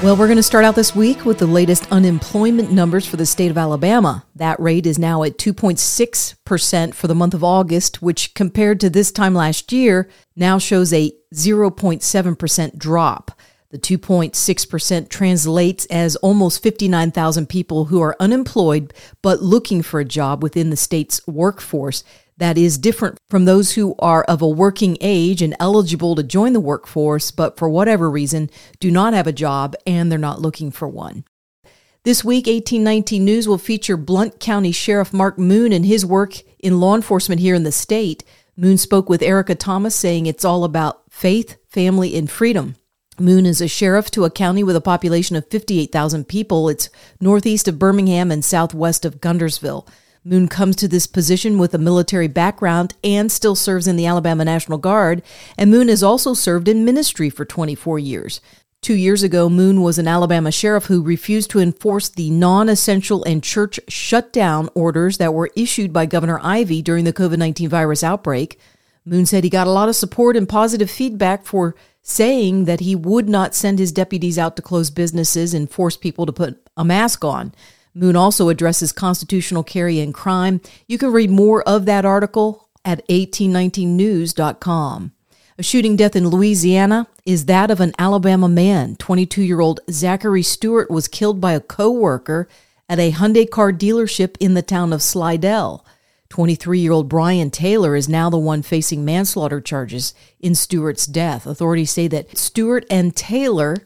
Well, we're going to start out this week with the latest unemployment numbers for the state of Alabama. That rate is now at 2.6% for the month of August, which compared to this time last year now shows a 0.7% drop. The 2.6% translates as almost 59,000 people who are unemployed but looking for a job within the state's workforce that is different from those who are of a working age and eligible to join the workforce, but for whatever reason do not have a job and they're not looking for one. This week, 1819 News will feature Blount County Sheriff Mark Moon and his work in law enforcement here in the state. Moon spoke with Erica Thomas, saying it's all about faith, family, and freedom. Moon is a sheriff to a county with a population of 58,000 people. It's northeast of Birmingham and southwest of Guntersville. Moon comes to this position with a military background and still serves in the Alabama National Guard, and Moon has also served in ministry for 24 years. Two years ago, Moon was an Alabama sheriff who refused to enforce the non essential and church shutdown orders that were issued by Governor Ivey during the COVID 19 virus outbreak. Moon said he got a lot of support and positive feedback for saying that he would not send his deputies out to close businesses and force people to put a mask on. Moon also addresses constitutional carry and crime. You can read more of that article at 1819news.com. A shooting death in Louisiana is that of an Alabama man. 22 year old Zachary Stewart was killed by a co worker at a Hyundai car dealership in the town of Slidell. 23 year old Brian Taylor is now the one facing manslaughter charges in Stewart's death. Authorities say that Stewart and Taylor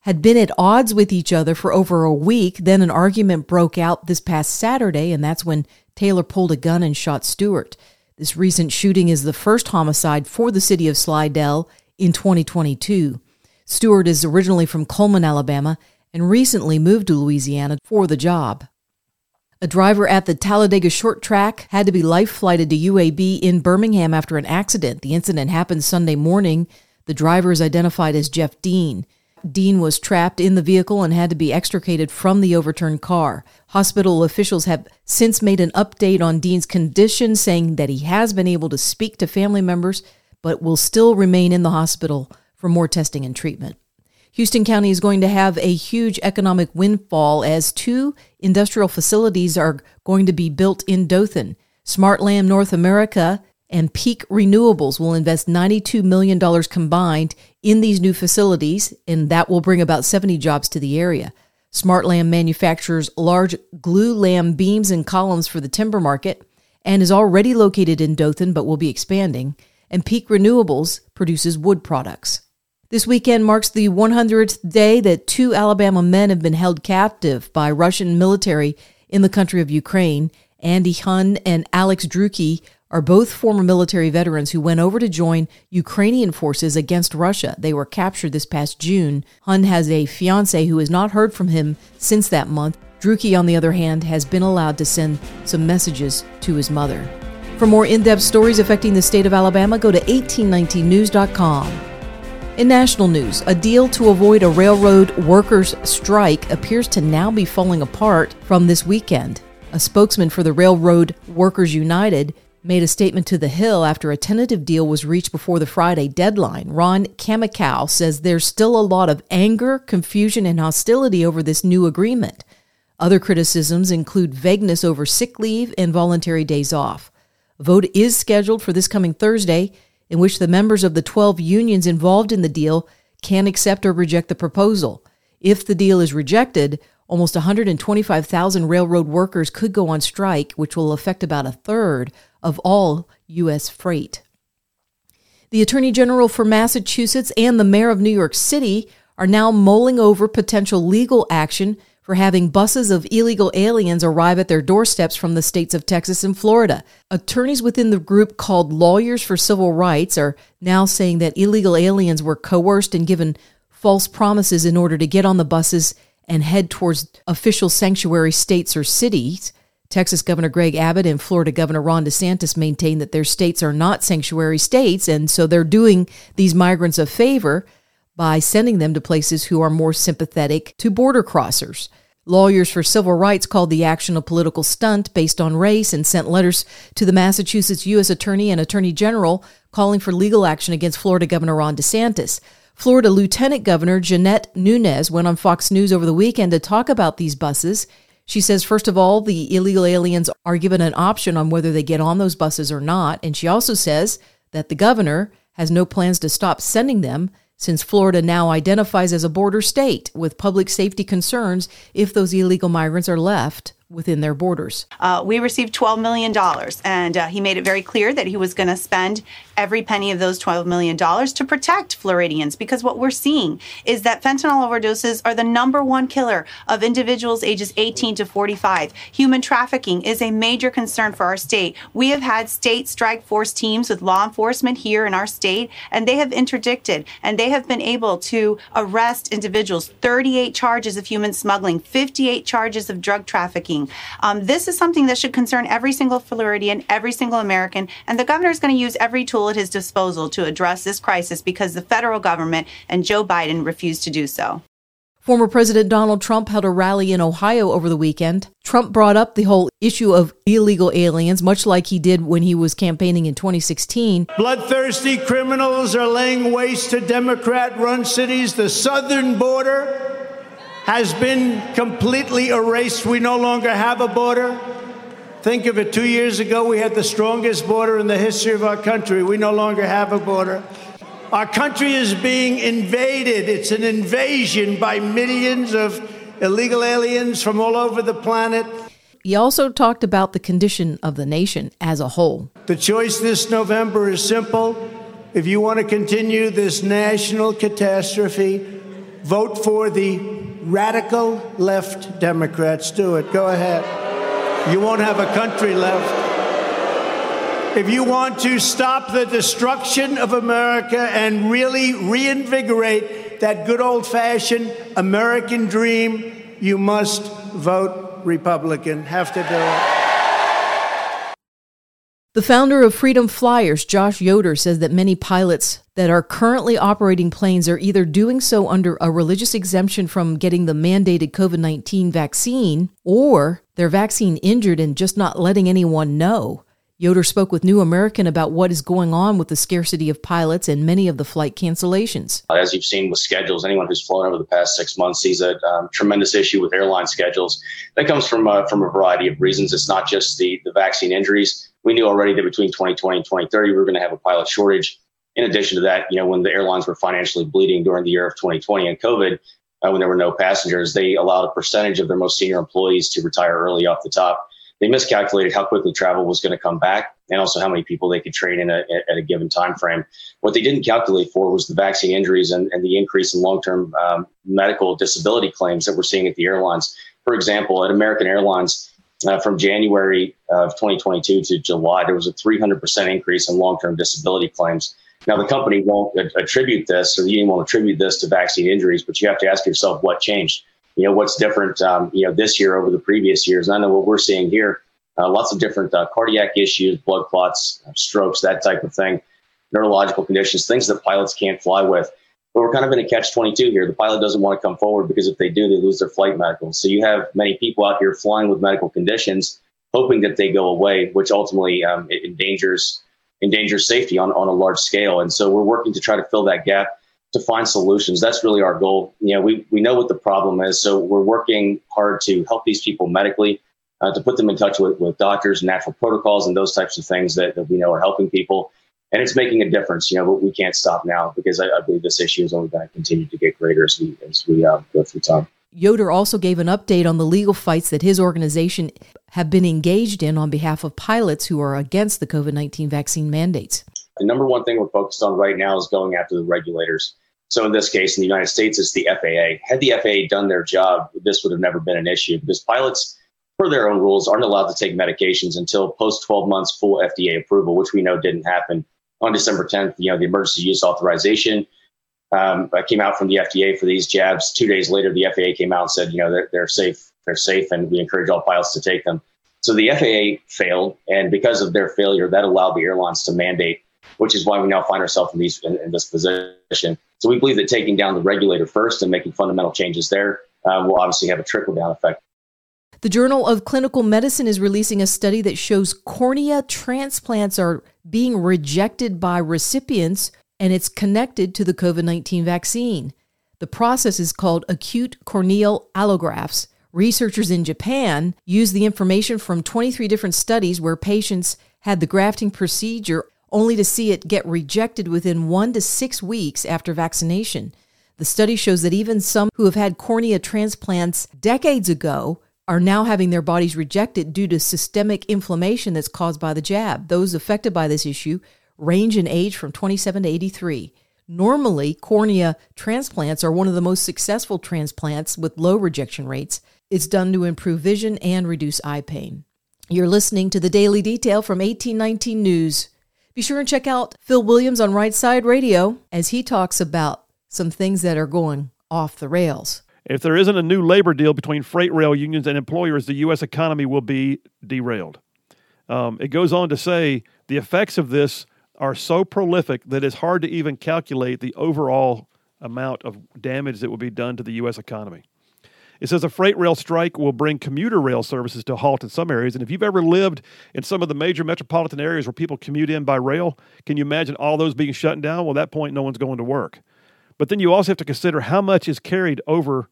had been at odds with each other for over a week. Then an argument broke out this past Saturday, and that's when Taylor pulled a gun and shot Stewart. This recent shooting is the first homicide for the city of Slidell in 2022. Stewart is originally from Cullman, Alabama, and recently moved to Louisiana for the job. A driver at the Talladega short track had to be life flighted to UAB in Birmingham after an accident. The incident happened Sunday morning. The driver is identified as Jeff Dean. Dean was trapped in the vehicle and had to be extricated from the overturned car. Hospital officials have since made an update on Dean's condition, saying that he has been able to speak to family members, but will still remain in the hospital for more testing and treatment. Houston County is going to have a huge economic windfall as two industrial facilities are going to be built in Dothan. SmartLam North America and Peak Renewables will invest $92 million combined in these new facilities, and that will bring about 70 jobs to the area. SmartLam manufactures large glulam beams and columns for the timber market and is already located in Dothan but will be expanding. And Peak Renewables produces wood products. This weekend marks the 100th day that two Alabama men have been held captive by Russian military in the country of Ukraine. Andy Huynh and Alex Drueke are both former military veterans who went over to join Ukrainian forces against Russia. They were captured this past June. Huynh has a fiance who has not heard from him since that month. Drueke, on the other hand, has been allowed to send some messages to his mother. For more in depth stories affecting the state of Alabama, go to 1819news.com. In national news, a deal to avoid a railroad workers' strike appears to now be falling apart from this weekend. A spokesman for the Railroad Workers United made a statement to The Hill after a tentative deal was reached before the Friday deadline. Ron Kaminkow says there's still a lot of anger, confusion, and hostility over this new agreement. Other criticisms include vagueness over sick leave and voluntary days off. A vote is scheduled for this coming Thursday, in which the members of the 12 unions involved in the deal can accept or reject the proposal. If the deal is rejected, almost 125,000 railroad workers could go on strike, which will affect about a third of all U.S. freight. The Attorney General for Massachusetts and the Mayor of New York City are now mulling over potential legal action for having buses of illegal aliens arrive at their doorsteps from the states of Texas and Florida. Attorneys within the group called Lawyers for Civil Rights are now saying that illegal aliens were coerced and given false promises in order to get on the buses and head towards official sanctuary states or cities. Texas Governor Greg Abbott and Florida Governor Ron DeSantis maintain that their states are not sanctuary states, and so they're doing these migrants a favor. by sending them to places who are more sympathetic to border crossers. Lawyers for civil rights called the action a political stunt based on race and sent letters to the Massachusetts U.S. Attorney and Attorney General calling for legal action against Florida Governor Ron DeSantis. Florida Lieutenant Governor Jeanette Nunez went on Fox News over the weekend to talk about these buses. She says, first of all, the illegal aliens are given an option on whether they get on those buses or not. And she also says that the governor has no plans to stop sending them since Florida now identifies as a border state with public safety concerns if those illegal migrants are left within their borders. Uh, we received $12 million, and uh, he made it very clear that he was going to spend every penny of those $12 million to protect Floridians because what we're seeing is that fentanyl overdoses are the number one killer of individuals ages 18 to 45. Human trafficking is a major concern for our state. We have had state strike force teams with law enforcement here in our state, and they have interdicted and they have been able to arrest individuals 38 charges of human smuggling, 58 charges of drug trafficking. Um, this is something that should concern every single Floridian, every single American, and the governor is going to use every tool at his disposal to address this crisis because the federal government and Joe Biden refused to do so. Former President Donald Trump held a rally in Ohio over the weekend. Trump brought up the whole issue of illegal aliens, much like he did when he was campaigning in 2016. Bloodthirsty criminals are laying waste to Democrat run cities. The southern border has been completely erased. We no longer have a border. Think of it two years ago, we had the strongest border in the history of our country. We no longer have a border. Our country is being invaded. It's an invasion by millions of illegal aliens from all over the planet. He also talked about the condition of the nation as a whole. The choice this November is simple. If you want to continue this national catastrophe, vote for the radical left Democrats. Do it. Go ahead you won't have a country left. If you want to stop the destruction of America and really reinvigorate that good old fashioned American dream, you must vote Republican. Have to do it. The founder of Freedom Flyers, Josh Yoder, says that many pilots that are currently operating planes are either doing so under a religious exemption from getting the mandated COVID 19 vaccine or they're vaccine injured and just not letting anyone know. Yoder spoke with New American about what is going on with the scarcity of pilots and many of the flight cancellations. As you've seen with schedules, anyone who's flown over the past six months sees a um, tremendous issue with airline schedules. That comes from uh, from a variety of reasons. It's not just the the vaccine injuries. We knew already that between 2020 and 2030 we were going to have a pilot shortage. In addition to that, you know, when the airlines were financially bleeding during the year of 2020 and COVID, uh, when there were no passengers, they allowed a percentage of their most senior employees to retire early off the top they miscalculated how quickly travel was going to come back and also how many people they could train in a, at a given time frame. What they didn't calculate for was the vaccine injuries and, and the increase in long-term um, medical disability claims that we're seeing at the airlines. For example, at American Airlines, uh, from January of 2022 to July, there was a 300% increase in long-term disability claims. Now, the company won't attribute this, or the union won't attribute this to vaccine injuries, but you have to ask yourself what changed. You know what's different um, you know this year over the previous years? And i know what we're seeing here uh, lots of different uh, cardiac issues blood clots strokes that type of thing neurological conditions things that pilots can't fly with but we're kind of in a catch 22 here the pilot doesn't want to come forward because if they do they lose their flight medical so you have many people out here flying with medical conditions hoping that they go away which ultimately um, endangers endangers safety on, on a large scale and so we're working to try to fill that gap to find solutions. That's really our goal. You know, we, we know what the problem is, so we're working hard to help these people medically, uh, to put them in touch with, with doctors and natural protocols and those types of things that, that we know are helping people. And it's making a difference, you know, but we can't stop now because I, I believe this issue is only going to continue to get greater as we, as we uh, go through time. Yoder also gave an update on the legal fights that his organization have been engaged in on behalf of pilots who are against the COVID 19 vaccine mandates. The number one thing we're focused on right now is going after the regulators. So in this case, in the United States, it's the FAA. Had the FAA done their job, this would have never been an issue because pilots, per their own rules, aren't allowed to take medications until post 12 months full FDA approval, which we know didn't happen on December 10th. You know, the emergency use authorization um, came out from the FDA for these jabs. Two days later, the FAA came out and said, you know, they're, they're safe. They're safe, and we encourage all pilots to take them. So the FAA failed, and because of their failure, that allowed the airlines to mandate which is why we now find ourselves in, these, in, in this position. So we believe that taking down the regulator first and making fundamental changes there uh, will obviously have a trickle down effect. The Journal of Clinical Medicine is releasing a study that shows cornea transplants are being rejected by recipients and it's connected to the COVID 19 vaccine. The process is called acute corneal allografts. Researchers in Japan used the information from 23 different studies where patients had the grafting procedure only to see it get rejected within one to six weeks after vaccination. The study shows that even some who have had cornea transplants decades ago are now having their bodies rejected due to systemic inflammation that's caused by the jab. Those affected by this issue range in age from 27 to 83. Normally, cornea transplants are one of the most successful transplants with low rejection rates. It's done to improve vision and reduce eye pain. You're listening to the Daily Detail from 1819 News. Be sure and check out Phil Williams on Right Side Radio as he talks about some things that are going off the rails. If there isn't a new labor deal between freight rail unions and employers, the U.S. economy will be derailed. Um, it goes on to say the effects of this are so prolific that it's hard to even calculate the overall amount of damage that will be done to the U.S. economy. It says a freight rail strike will bring commuter rail services to a halt in some areas. And if you've ever lived in some of the major metropolitan areas where people commute in by rail, can you imagine all those being shut down? Well, at that point, no one's going to work. But then you also have to consider how much is carried over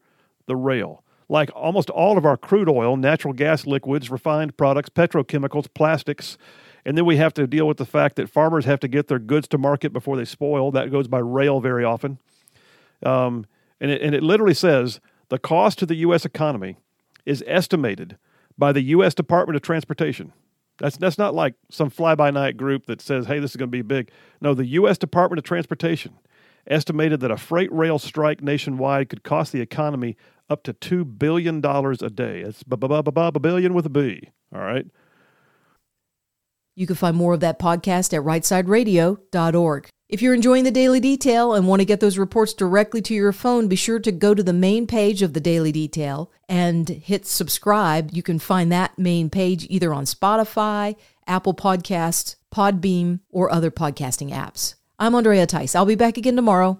the rail. Like almost all of our crude oil, natural gas liquids, refined products, petrochemicals, plastics, and then we have to deal with the fact that farmers have to get their goods to market before they spoil. That goes by rail very often. Um, and, it, and it literally says the cost to the U.S. economy is estimated by the U.S. Department of Transportation. That's, that's not like some fly by night group that says, hey, this is going to be big. No, the U.S. Department of Transportation estimated that a freight rail strike nationwide could cost the economy up to $2 billion a day. It's a billion with a B. All right. You can find more of that podcast at rightsideradio.org. If you're enjoying the Daily Detail and want to get those reports directly to your phone, be sure to go to the main page of the Daily Detail and hit subscribe. You can find that main page either on Spotify, Apple Podcasts, Podbean, or other podcasting apps. I'm Andrea Tice. I'll be back again tomorrow.